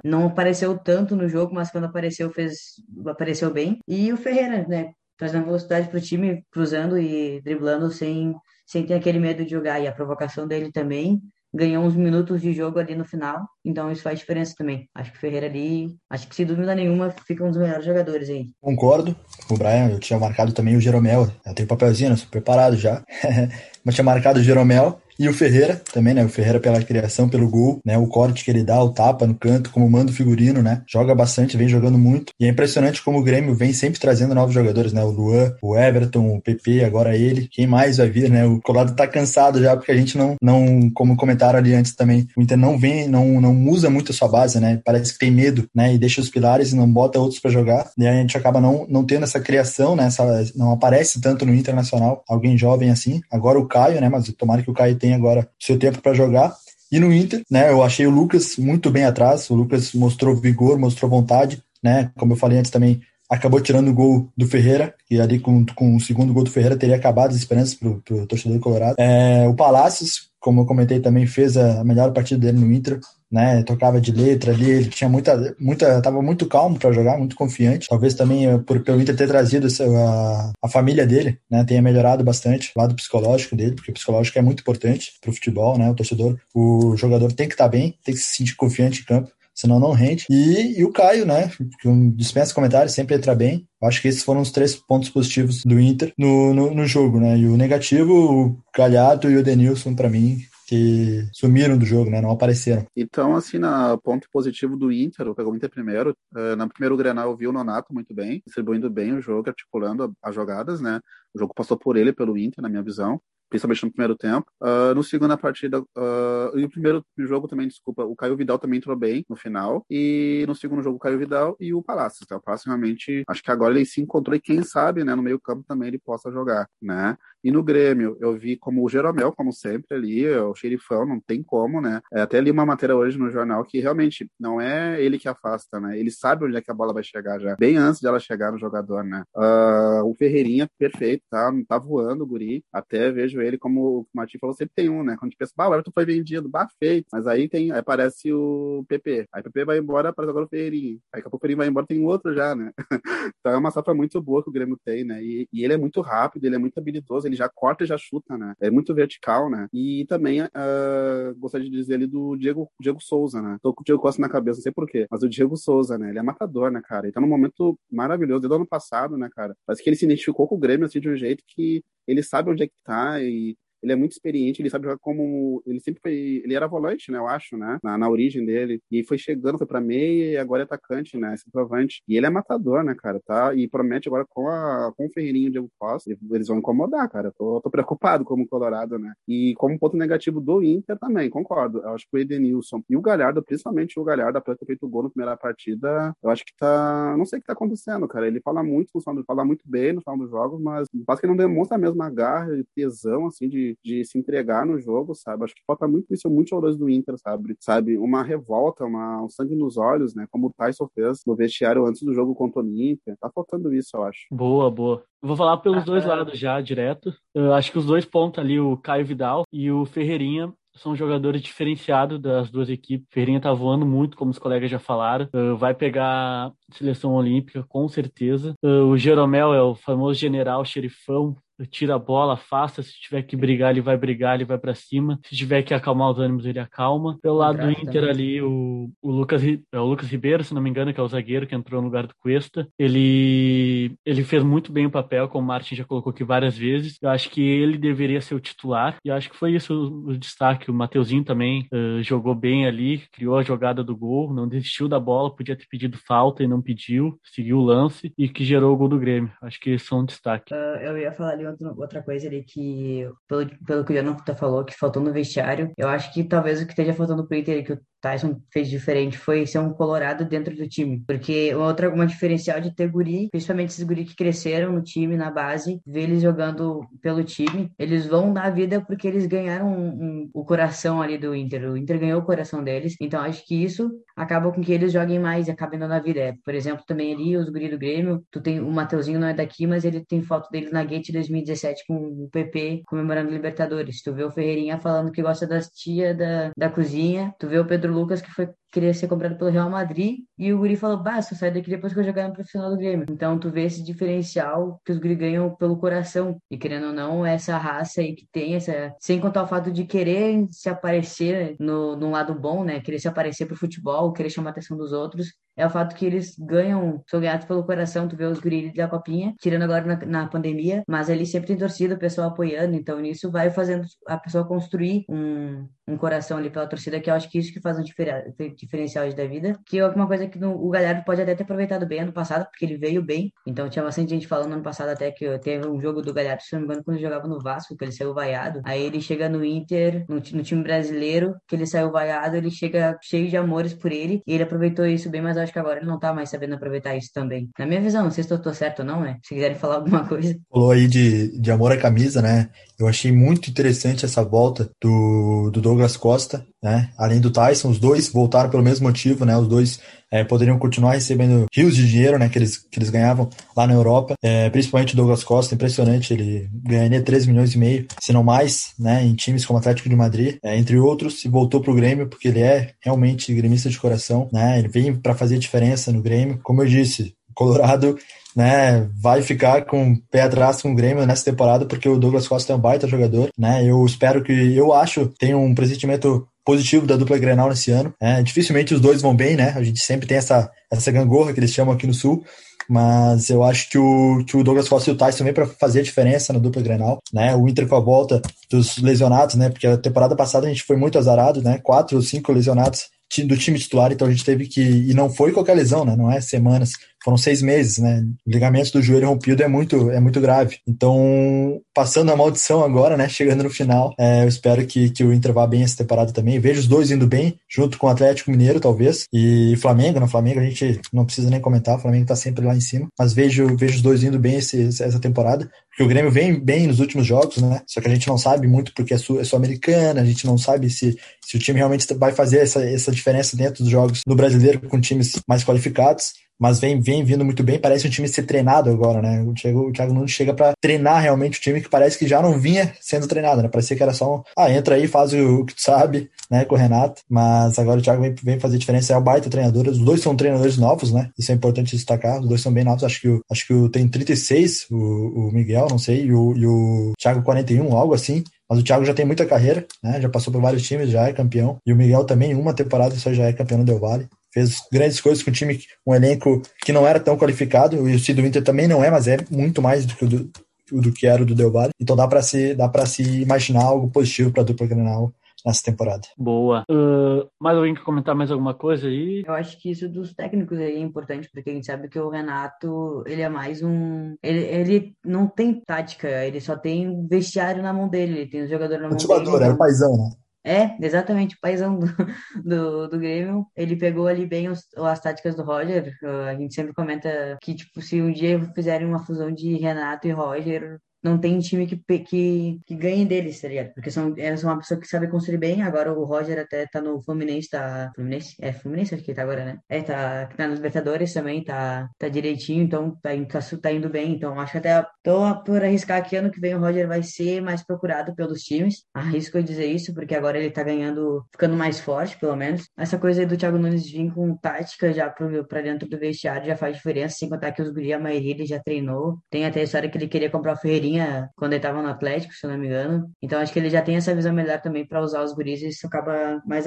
não apareceu tanto no jogo, mas quando apareceu, fez apareceu bem. E o Ferreira, né? Trazendo velocidade para o time, cruzando e driblando sem, sem ter aquele medo de jogar. E a provocação dele também ganhou uns minutos de jogo ali no final, então isso faz diferença também. Acho que o Ferreira ali, acho que sem dúvida nenhuma, fica um dos melhores jogadores aí. Concordo com o Brian, eu tinha marcado também o Jeromel, eu tenho papelzinho, eu sou preparado já, mas tinha marcado o Jeromel, e o Ferreira também, né? O Ferreira pela criação, pelo gol, né? O corte que ele dá, o tapa no canto, como manda o figurino, né? Joga bastante, vem jogando muito. E é impressionante como o Grêmio vem sempre trazendo novos jogadores, né? O Luan, o Everton, o PP, agora ele. Quem mais vai vir, né? O Colado tá cansado já, porque a gente não, não como comentaram ali antes também, o Inter não vem, não, não usa muito a sua base, né? Parece que tem medo, né? E deixa os pilares e não bota outros para jogar. E a gente acaba não, não tendo essa criação, né? Essa, não aparece tanto no Internacional alguém jovem assim. Agora o Caio, né? Mas tomara que o Caio tenha tem agora seu tempo para jogar. E no Inter, né, eu achei o Lucas muito bem atrás. O Lucas mostrou vigor, mostrou vontade, né? Como eu falei antes também, acabou tirando o gol do Ferreira, e ali com, com o segundo gol do Ferreira teria acabado as esperanças para o torcedor colorado. É, o Palácios, como eu comentei também, fez a melhor partida dele no Inter. né? Tocava de letra ali, ele tinha muita, muita, tava muito calmo para jogar, muito confiante. Talvez também eh, por pelo Inter ter trazido a, a família dele, né? Tenha melhorado bastante o lado psicológico dele, porque o psicológico é muito importante pro futebol, né? O torcedor, o jogador tem que estar tá bem, tem que se sentir confiante em campo senão não rende. E, e o Caio, né, que dispensa comentários, sempre entra bem. Acho que esses foram os três pontos positivos do Inter no, no, no jogo, né? E o negativo, o Galhardo e o Denilson, para mim, que sumiram do jogo, né? Não apareceram. Então, assim, na ponto positivo do Inter, eu pego o Inter primeiro. Uh, na primeiro Grenal eu vi o Nonato muito bem, distribuindo bem o jogo, articulando as jogadas, né? O jogo passou por ele, pelo Inter, na minha visão principalmente no primeiro tempo. Uh, no segundo partida, uh, e no primeiro jogo também, desculpa, o Caio Vidal também entrou bem no final. E no segundo jogo, o Caio Vidal e o Palácio. Então, o Palácio realmente, acho que agora ele se encontrou e quem sabe, né, no meio campo também ele possa jogar, né? E no Grêmio, eu vi como o Jeromel, como sempre, ali, é o xerifão, não tem como, né? É, até li uma matéria hoje no jornal que realmente não é ele que afasta, né? Ele sabe onde é que a bola vai chegar já, bem antes de ela chegar no jogador, né? Uh, o Ferreirinha, perfeito, tá? Tá voando o guri. Até vejo ele, como o Martin falou, sempre tem um, né? Quando a gente pensa, o Everton foi vendido, bah, feito. Mas aí tem, aí aparece o PP. Aí o PP vai embora, aparece agora o Ferreirinha. Aí daqui o Ferreirinha vai embora, tem outro já, né? então é uma safra muito boa que o Grêmio tem, né? E, e ele é muito rápido, ele é muito habilidoso, ele já corta e já chuta, né? É muito vertical, né? E também uh, gostaria de dizer ali do Diego, Diego Souza, né? Tô com o Diego Costa na cabeça, não sei porquê, mas o Diego Souza, né? Ele é matador, né, cara? Ele tá num momento maravilhoso, desde o ano passado, né, cara? Parece que ele se identificou com o Grêmio, assim, de um jeito que ele sabe onde é que tá e ele é muito experiente, ele sabe jogar como. Ele sempre foi. Ele era volante, né? Eu acho, né? Na, na origem dele. E foi chegando, foi pra meia e agora é atacante, né? Centroavante. E ele é matador, né, cara? Tá? E promete agora com, a, com o Ferreirinho e o Diego Costa, eles vão incomodar, cara. Tô, tô preocupado como Colorado, né? E como ponto negativo do Inter também, concordo. Eu acho que o Edenilson e o Galhardo, principalmente o Galhardo, de ter feito gol na primeira partida, eu acho que tá. Não sei o que tá acontecendo, cara. Ele fala muito fala muito bem no final dos jogos, mas parece que não demonstra a mesma garra e tesão, assim, de de, se entregar no jogo, sabe? Acho que falta muito isso, muito jogadores do Inter, sabe? Sabe? Uma revolta, uma, um sangue nos olhos, né? Como o Tyson fez no vestiário antes do jogo contra o Inter. Tá faltando isso, eu acho. Boa, boa. Vou falar pelos dois lados já, direto. Eu acho que os dois pontos ali, o Caio Vidal e o Ferreirinha, são jogadores diferenciados das duas equipes. Ferreirinha tá voando muito, como os colegas já falaram. Uh, vai pegar seleção olímpica, com certeza. Uh, o Jeromel é o famoso general xerifão, tira a bola, afasta. Se tiver que brigar, ele vai brigar, ele vai para cima. Se tiver que acalmar os ânimos, ele acalma. Pelo lado do Inter ali, o, o, Lucas, é o Lucas Ribeiro, se não me engano, que é o zagueiro que entrou no lugar do Cuesta. Ele, ele fez muito bem o papel, como o Martin já colocou aqui várias vezes. Eu acho que ele deveria ser o titular. E acho que foi isso o, o destaque. O Mateuzinho também uh, jogou bem ali, criou a jogada do gol, não desistiu da bola, podia ter pedido falta e não pediu, seguiu o lance e que gerou o gol do Grêmio. Acho que são um destaque. Uh, eu ia falar ali outra coisa ali que, pelo, pelo que o Jonathan falou, que faltou no vestiário, eu acho que talvez o que esteja faltando pro Inter, que o Tyson fez diferente foi ser um colorado dentro do time. Porque outra uma diferencial de ter guri, principalmente esses guri que cresceram no time, na base, ver eles jogando pelo time, eles vão dar vida porque eles ganharam um, um, o coração ali do Inter. O Inter ganhou o coração deles. Então acho que isso acaba com que eles joguem mais e acabem dando a vida. É, por exemplo, também ali os guri do Grêmio, tu tem o Mateuzinho não é daqui, mas ele tem foto dele na Gate 2017 com o PP comemorando Libertadores. Tu vê o Ferreirinha falando que gosta das tia da, da cozinha, tu vê o Pedro Lucas que foi queria ser comprado pelo Real Madrid e o Guri falou, basta, sai daqui depois que eu jogar no profissional do Grêmio. Então tu vê esse diferencial que os Guri ganham pelo coração. E querendo ou não, essa raça aí que tem, essa. Sem contar o fato de querer se aparecer no, no lado bom, né? Querer se aparecer pro futebol, querer chamar a atenção dos outros é o fato que eles ganham, são ganhados pelo coração, tu vê os guris da copinha, tirando agora na, na, pandemia, mas ali sempre tem torcida, o pessoal apoiando, então nisso vai fazendo a pessoa construir um, um coração ali pela torcida, que eu acho que isso que faz um diferencial da vida, que é uma coisa que no, o Galhardo pode até ter aproveitado bem ano passado, porque ele veio bem, então tinha bastante gente falando ano passado até que teve um jogo do Galhardo, se não me engano, quando ele jogava no Vasco, que ele saiu vaiado, aí ele chega no Inter, no, no time brasileiro, que ele saiu vaiado, ele chega cheio de amores por ele, e ele aproveitou isso bem, mas acho que agora ele não tá mais sabendo aproveitar isso também. Na minha visão, não sei se eu tô certo ou não, né? Se quiserem falar alguma coisa. Falou aí de, de amor à camisa, né? Eu achei muito interessante essa volta do, do Douglas Costa, né? Além do Tyson, os dois voltaram pelo mesmo motivo, né? Os dois é, poderiam continuar recebendo rios de dinheiro, né? Que eles, que eles ganhavam lá na Europa. É, principalmente o Douglas Costa, impressionante. Ele ganharia 3 milhões e meio, se não mais, né? Em times como Atlético de Madrid, é, entre outros. E voltou pro Grêmio porque ele é realmente gremista de coração, né? Ele vem para fazer diferença no Grêmio. Como eu disse, Colorado né, vai ficar com o pé atrás com o Grêmio nessa temporada, porque o Douglas Costa é um baita jogador, né, eu espero que, eu acho, tem um pressentimento positivo da dupla Grenal nesse ano, é, dificilmente os dois vão bem, né, a gente sempre tem essa, essa gangorra que eles chamam aqui no Sul, mas eu acho que o, que o Douglas Costa e o Tyson vêm para fazer a diferença na dupla Grenal, né? O Inter com a volta dos lesionados, né? Porque a temporada passada a gente foi muito azarado, né? Quatro ou cinco lesionados do time titular, então a gente teve que. E não foi qualquer lesão, né? Não é semanas, foram seis meses, né? O ligamento do joelho rompido é muito, é muito grave. Então, passando a maldição agora, né? Chegando no final, é, eu espero que, que o Inter vá bem essa temporada também. Vejo os dois indo bem, junto com o Atlético Mineiro, talvez, e Flamengo. No Flamengo a gente não precisa nem comentar, o Flamengo tá sempre lá em cima. Mas vejo, vejo os dois indo bem esse, essa temporada, porque o Grêmio vem bem nos últimos jogos, né? Só que a gente não sabe muito porque é sul-americana, é a gente não sabe se, se o time realmente vai fazer essa, essa diferença dentro dos jogos no brasileiro com times mais qualificados mas vem, vem vindo muito bem. Parece um time ser treinado agora, né? O Thiago, o Thiago Nunes chega para treinar realmente o time que parece que já não vinha sendo treinado, né? Parecia que era só um, ah, entra aí, faz o, que tu sabe, né, com o Renato. Mas agora o Thiago vem, vem fazer diferença. É o baita treinador. Os dois são treinadores novos, né? Isso é importante destacar. Os dois são bem novos. Acho que o, acho que o, tem 36, o, o Miguel, não sei, e o, e o Thiago 41, algo assim. Mas o Thiago já tem muita carreira, né? Já passou por vários times, já é campeão. E o Miguel também, uma temporada só já é campeão do Del Valle fez grandes coisas com um time, um elenco que não era tão qualificado, e o Cido Inter também não é, mas é muito mais do que o do, do que era o do Del Valle. Então dá para se dá para se imaginar algo positivo para a dupla Grenal nessa temporada. Boa. Uh, mais alguém quer comentar mais alguma coisa aí? Eu acho que isso dos técnicos aí é importante, porque a gente sabe que o Renato, ele é mais um... Ele, ele não tem tática, ele só tem vestiário na mão dele, ele tem os jogadores na mão dele. É o paizão, né? É, exatamente, o paizão do, do, do Grêmio. Ele pegou ali bem os, as táticas do Roger. A gente sempre comenta que, tipo, se um dia fizerem uma fusão de Renato e Roger, não tem time que, que, que ganhe deles, tá ligado? Porque são, elas são uma pessoa que sabe construir bem. Agora o Roger até tá no Fluminense, tá. Fluminense? É, Fluminense acho que tá agora, né? É, tá, tá nos Libertadores também, tá, tá direitinho, então tá, tá, tá indo bem. Então acho que até tô por arriscar que ano que vem o Roger vai ser mais procurado pelos times. Arrisco dizer isso, porque agora ele tá ganhando, ficando mais forte, pelo menos. Essa coisa aí do Thiago Nunes vir com tática já pro, pra dentro do vestiário já faz diferença, sem contar que os guri, a maioria ele já treinou. Tem até a história que ele queria comprar o Ferreirinha quando ele estava no Atlético, se eu não me engano. Então acho que ele já tem essa visão melhor também para usar os guris e isso acaba mais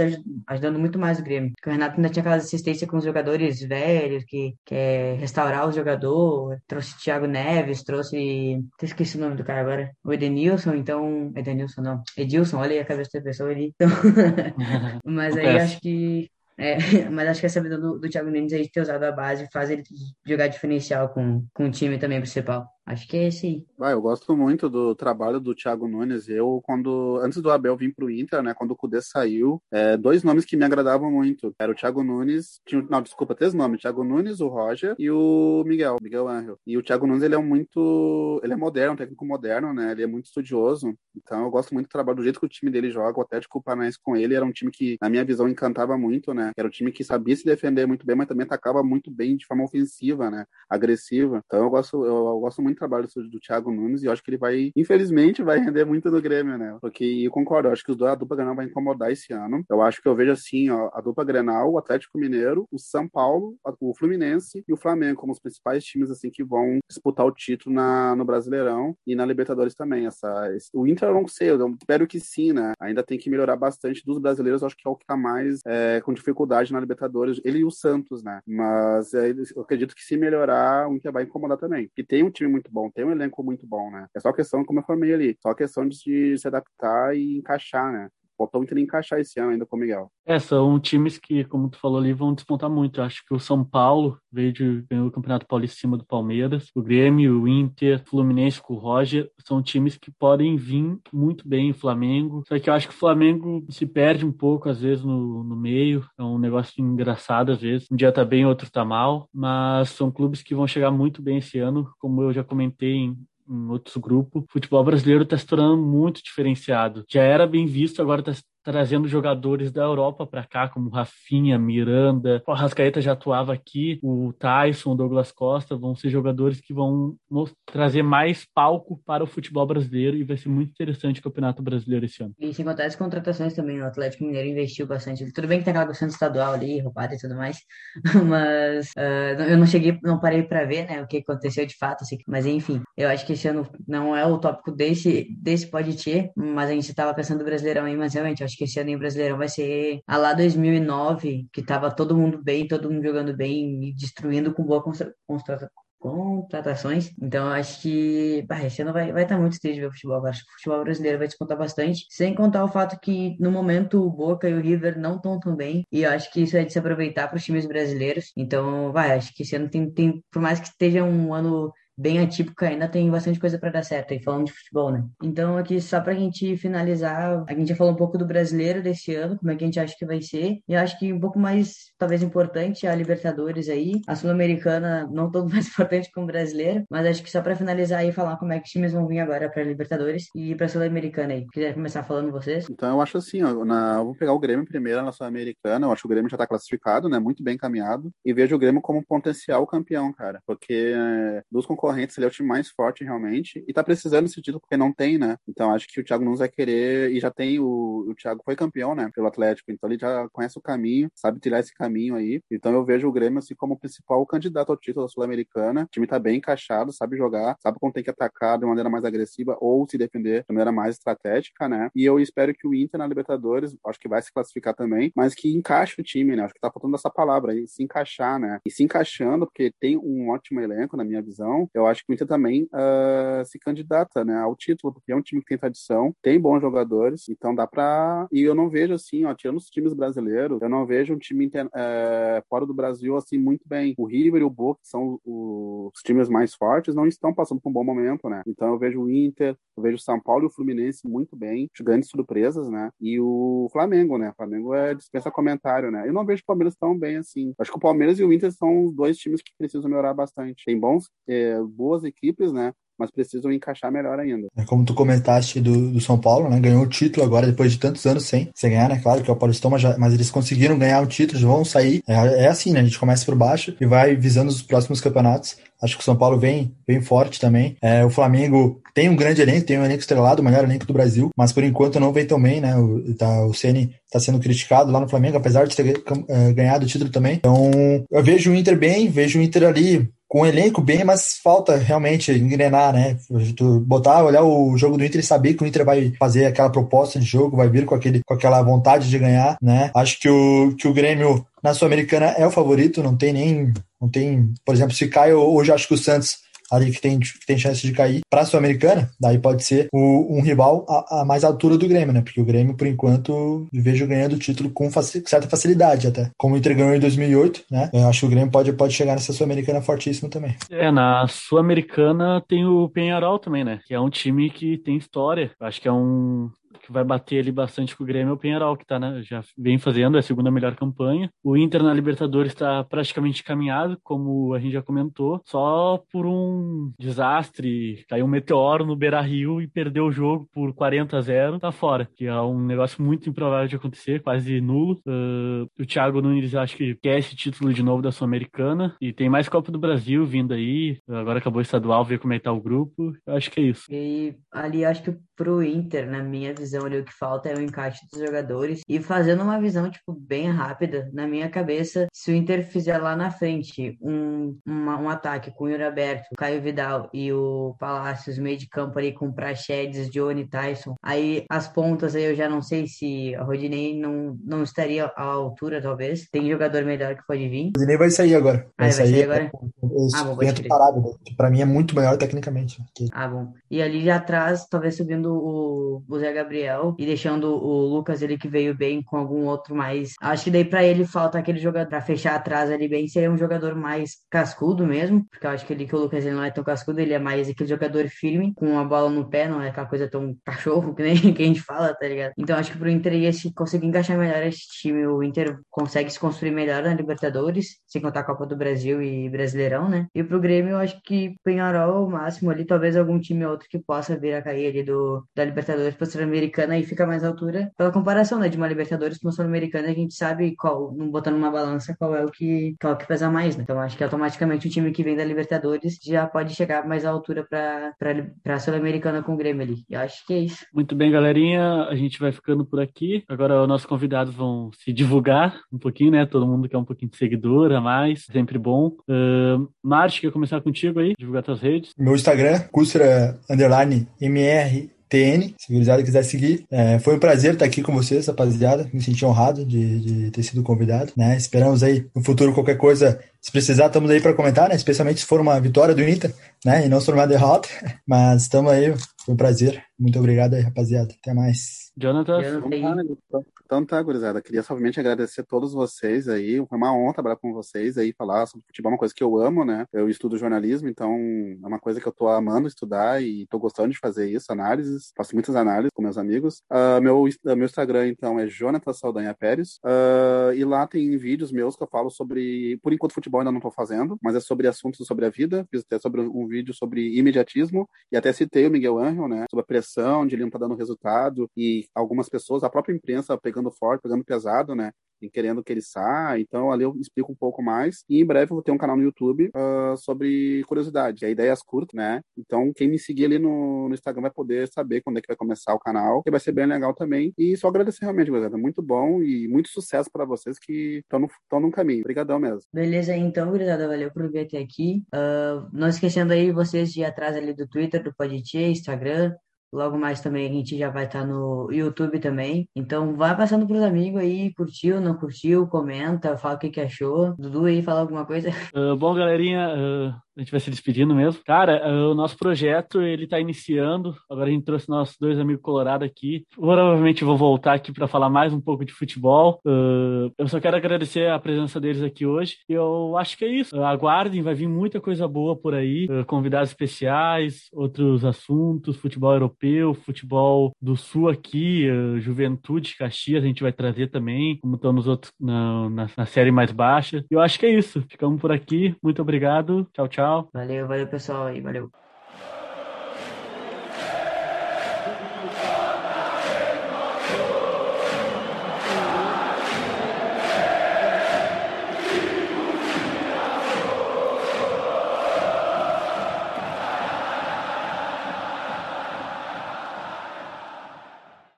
ajudando muito mais o Grêmio. Porque o Renato ainda tinha aquela assistência com os jogadores velhos, que quer restaurar o jogador. Trouxe Thiago Neves, trouxe. Esqueci o nome do cara agora. O Edenilson, então. Edenilson não. Edilson, olha aí a cabeça da pessoa ali. Então... Mas aí acho que é, mas acho que essa vida do, do Thiago Nunes aí de ter usado a base faz ele jogar diferencial com, com o time também principal. Acho que é esse aí. Ah, eu gosto muito do trabalho do Thiago Nunes. Eu, quando antes do Abel vir pro Inter, né, quando o Cudê saiu, é, dois nomes que me agradavam muito. Era o Thiago Nunes, tinha, não, desculpa, três nomes. Thiago Nunes, o Roger e o Miguel, Miguel Angel. E o Thiago Nunes, ele é muito, ele é moderno, um técnico moderno, né? Ele é muito estudioso. Então eu gosto muito do trabalho, do jeito que o time dele joga. O Atlético Paranaense com ele era um time que, na minha visão, encantava muito, né? Era um time que sabia se defender muito bem, mas também atacava muito bem de forma ofensiva, né? Agressiva. Então eu gosto, eu, eu gosto muito do trabalho do, Thiago Nunes e eu acho que ele vai, infelizmente, vai render muito no Grêmio, né? Porque eu concordo, eu acho que a dupla Grenal vai incomodar esse ano. Eu acho que eu vejo assim, ó, a dupla Grenal, o Atlético Mineiro, o São Paulo, o Fluminense e o Flamengo como os principais times assim que vão disputar o título na, no Brasileirão e na Libertadores também. Essa, esse, o Inter eu não sei, eu espero que sim, né? Ainda tem que melhorar bastante dos brasileiros, eu acho que é o que tá mais é, com dificuldade na Libertadores, ele e o Santos, né? Mas é, eu acredito que se melhorar, o Inter vai incomodar também. E tem um time muito bom, tem um elenco muito bom, né? É só questão, como eu falei ali, só questão de se adaptar e encaixar, né? Faltou ele encaixar esse ano ainda com o Miguel. É, são times que, como tu falou ali, vão despontar muito. Eu acho que o São Paulo veio de ganhou o Campeonato Paulista em cima do Palmeiras, o Grêmio, o Inter, o Fluminense com o Roger, são times que podem vir muito bem, o Flamengo. Só que eu acho que o Flamengo se perde um pouco, às vezes, no, no meio. É um negócio engraçado, às vezes. Um dia tá bem, outro tá mal. Mas são clubes que vão chegar muito bem esse ano, como eu já comentei em em outros grupos, o futebol brasileiro está se tornando muito diferenciado. Já era bem visto, agora está trazendo jogadores da Europa para cá, como Rafinha, Miranda, o Rascaeta já atuava aqui, o Tyson, o Douglas Costa, vão ser jogadores que vão trazer mais palco para o futebol brasileiro e vai ser muito interessante o Campeonato Brasileiro esse ano. E sem contar as contratações também, o Atlético Mineiro investiu bastante. Tudo bem que tem aquela questão estadual ali, roubada e tudo mais, mas uh, eu não cheguei, não parei para ver, né, o que aconteceu de fato, assim, mas enfim, eu acho que esse ano não é o tópico desse, desse pode ter, mas a gente estava pensando no Brasileirão aí, mas realmente, acho que esse ano em Brasileirão vai ser a lá 2009, que tava todo mundo bem, todo mundo jogando bem e destruindo com boa contratações. Então, acho que bah, esse ano vai estar vai tá muito triste ver o futebol. Acho que o futebol brasileiro vai descontar bastante. Sem contar o fato que, no momento, o Boca e o River não estão tão bem. E acho que isso é de se aproveitar para os times brasileiros. Então, vai, acho que esse ano tem, tem, por mais que esteja um ano bem atípico, ainda tem bastante coisa para dar certo aí, falando de futebol, né? Então, aqui, só para a gente finalizar, a gente já falou um pouco do brasileiro desse ano, como é que a gente acha que vai ser, e acho que um pouco mais, talvez, importante a Libertadores aí, a Sul-Americana não todo mais importante como brasileiro, mas acho que só para finalizar aí, falar como é que os times vão vir agora para Libertadores e para Sul-Americana aí. Quiser começar falando vocês? Então, eu acho assim, ó, na... vamos pegar o Grêmio primeiro na Sul-Americana, eu acho que o Grêmio já está classificado, né, muito bem encaminhado, e vejo o Grêmio como potencial campeão, cara, porque é, dos concorrentes concorrentes, ele é o time mais forte realmente, e tá precisando desse título porque não tem, né? Então acho que o Thiago Nunes vai querer, e já tem o, o Thiago foi campeão, né, pelo Atlético, então ele já conhece o caminho, sabe trilhar esse caminho aí. Então eu vejo o Grêmio assim como o principal candidato ao título da Sul-Americana. O time tá bem encaixado, sabe jogar, sabe quando tem que atacar de maneira mais agressiva ou se defender de maneira mais estratégica, né? E eu espero que o Inter na Libertadores, acho que vai se classificar também, mas que encaixe o time, né? Acho que tá faltando essa palavra aí, se encaixar, né? E se encaixando, porque tem um ótimo elenco, na minha visão, eu acho que o Inter também uh, se candidata né, ao título, porque é um time que tem tradição, tem bons jogadores, então dá para E eu não vejo assim, ó, tirando os times brasileiros, eu não vejo um time inter... uh, fora do Brasil assim muito bem. O River e o Boca, que são os times mais fortes, não estão passando por um bom momento, né? Então eu vejo o Inter, eu vejo o São Paulo e o Fluminense muito bem, grandes surpresas, né? E o Flamengo, né? O Flamengo é dispensa comentário, né? Eu não vejo o Palmeiras tão bem assim. Acho que o Palmeiras e o Inter são os dois times que precisam melhorar bastante. Tem bons, é, boas equipes, né? mas precisam encaixar melhor ainda. É como tu comentaste do, do São Paulo, né? Ganhou o título agora depois de tantos anos sem, sem ganhar, né? Claro que é o Paulistão, mas, já, mas eles conseguiram ganhar o título, vão sair. É, é, assim, né? A gente começa por baixo e vai visando os próximos campeonatos. Acho que o São Paulo vem, vem forte também. É, o Flamengo tem um grande elenco, tem um elenco estrelado, o melhor elenco do Brasil, mas por enquanto não vem tão bem, né? O, tá, o está sendo criticado lá no Flamengo, apesar de ter é, ganhado o título também. Então, eu vejo o Inter bem, vejo o Inter ali com um elenco bem, mas falta realmente engrenar, né? Botar, olhar o jogo do Inter e saber que o Inter vai fazer aquela proposta de jogo, vai vir com, aquele, com aquela vontade de ganhar, né? Acho que o, que o Grêmio na Sul-Americana é o favorito, não tem nem. Não tem, por exemplo, se cai hoje, acho que o Santos ali que tem, que tem chance de cair para a Sul-Americana, daí pode ser o, um rival a, a, mais altura do Grêmio, né? Porque o Grêmio, por enquanto, vejo ganhando o título com certa facilidade até. Como ganhou em 2008, né? Eu acho que o Grêmio pode, pode chegar nessa Sul-Americana fortíssimo também. É, na Sul-Americana tem o Penharol também, né? Que é um time que tem história. Acho que é um, vai bater ali bastante com o Grêmio é o Penharol, que tá, né, já vem fazendo, é a segunda melhor campanha. O Inter na Libertadores está praticamente caminhado, como a gente já comentou, só por um desastre, caiu um meteoro no Beira-Rio e perdeu o jogo por 40 a 0, tá fora, que é um negócio muito improvável de acontecer, quase nulo. Uh, o Thiago Nunes acho que quer esse título de novo da Sul-Americana e tem mais Copa do Brasil vindo aí, agora acabou o estadual, ver como é que tá o grupo, eu acho que é isso. E ali acho que pro Inter, na minha visão, ali, o que falta é o encaixe dos jogadores. E fazendo uma visão, tipo, bem rápida, na minha cabeça, se o Inter fizer lá na frente um, uma, um ataque com o Yuri Aberto, o Caio Vidal e o Palácios, meio de campo ali com Prachedes, Johnny Tyson, aí as pontas aí eu já não sei se a Rodinei não, não estaria à altura, talvez. Tem jogador melhor que pode vir. O Rodinei vai sair agora. Vai, ah, sair, vai sair agora? ah, bom, parado, né? Pra mim é muito melhor tecnicamente. Ah, bom. E ali já atrás, talvez subindo o, o Zé Gabriel Gabriel e deixando o Lucas ele que veio bem com algum outro mais. Acho que daí para ele falta aquele jogador para fechar atrás ali bem, seria um jogador mais cascudo mesmo, porque eu acho que ele que o Lucas ele não é tão cascudo, ele é mais aquele jogador firme com a bola no pé, não é aquela coisa tão cachorro que nem que a gente fala, tá ligado? Então acho que pro Inter ia se conseguir encaixar melhor esse time, o Inter consegue se construir melhor na Libertadores, sem contar a Copa do Brasil e Brasileirão, né? E pro Grêmio eu acho que Penharol o máximo ali, talvez algum time ou outro que possa vir a cair ali do da Libertadores para Sul-Americana Sul-Americana e fica mais à altura pela comparação, né, de uma Libertadores com uma Sul-Americana, a gente sabe qual, não botando numa balança, qual é o que, qual é o que pesa mais, né? Então acho que automaticamente o time que vem da Libertadores já pode chegar mais à altura para para Sul-Americana com o Grêmio ali. Eu acho que é isso. Muito bem, galerinha, a gente vai ficando por aqui. Agora os nossos convidados vão se divulgar um pouquinho, né? Todo mundo quer um pouquinho de seguidor a mais, sempre bom. Uh, Marte, quer começar contigo aí? Divulgar suas redes? Meu Instagram, Custra Underline MR TN, se o quiser seguir. É, foi um prazer estar aqui com vocês, rapaziada. Me senti honrado de, de ter sido convidado. Né? Esperamos aí no futuro qualquer coisa, se precisar, estamos aí para comentar, né? especialmente se for uma vitória do Inter, né? E não se for uma derrota. Mas estamos aí, foi um prazer. Muito obrigado aí, rapaziada. Até mais. Jonathan. Jonathan. Então tá, gurizada. Queria somente agradecer a todos vocês aí. Foi uma honra trabalhar com vocês aí, falar sobre futebol, é uma coisa que eu amo, né? Eu estudo jornalismo, então é uma coisa que eu tô amando estudar e tô gostando de fazer isso, análises. Faço muitas análises com meus amigos. Uh, meu, uh, meu Instagram, então, é Jonathan Saldanha Pérez. Uh, e lá tem vídeos meus que eu falo sobre. Por enquanto, futebol ainda não tô fazendo, mas é sobre assuntos sobre a vida. Fiz até sobre um vídeo sobre imediatismo e até citei o Miguel Angel, né? Sobre a pressão de ele não tá dando resultado e algumas pessoas, a própria imprensa pegando forte, pegando pesado, né? Querendo que ele saia. Então, ali eu explico um pouco mais. E em breve eu vou ter um canal no YouTube uh, sobre curiosidade, é ideias curtas, né? Então, quem me seguir ali no, no, Instagram vai poder saber quando é que vai começar o canal, que vai ser bem legal também. E só agradecer realmente, gurizada. Muito bom e muito sucesso para vocês que estão no, no caminho. Obrigadão mesmo. Beleza, então, gurizada. Valeu por vir até aqui. Uh, não esquecendo aí vocês de ir atrás ali do Twitter, do Poditê, Instagram, Logo mais também a gente já vai estar tá no YouTube também. Então vai passando pros amigos aí, curtiu, não curtiu, comenta, fala o que, que achou. Dudu aí, fala alguma coisa. Uh, bom, galerinha, uh, a gente vai se despedindo mesmo. Cara, uh, o nosso projeto, ele tá iniciando. Agora a gente trouxe nossos dois amigos colorados aqui. Provavelmente vou voltar aqui para falar mais um pouco de futebol. eu só quero agradecer a presença deles aqui hoje. Eu acho que é isso. aguardem, vai vir muita coisa boa por aí. convidados especiais, outros assuntos, futebol europeu europeu, futebol do sul aqui, uh, Juventude, Caxias, a gente vai trazer também, como estão nos outros na, na, na, série mais baixa. Eu acho que é isso. Ficamos por aqui. Muito obrigado. Tchau, tchau. Valeu, valeu, pessoal aí. Valeu.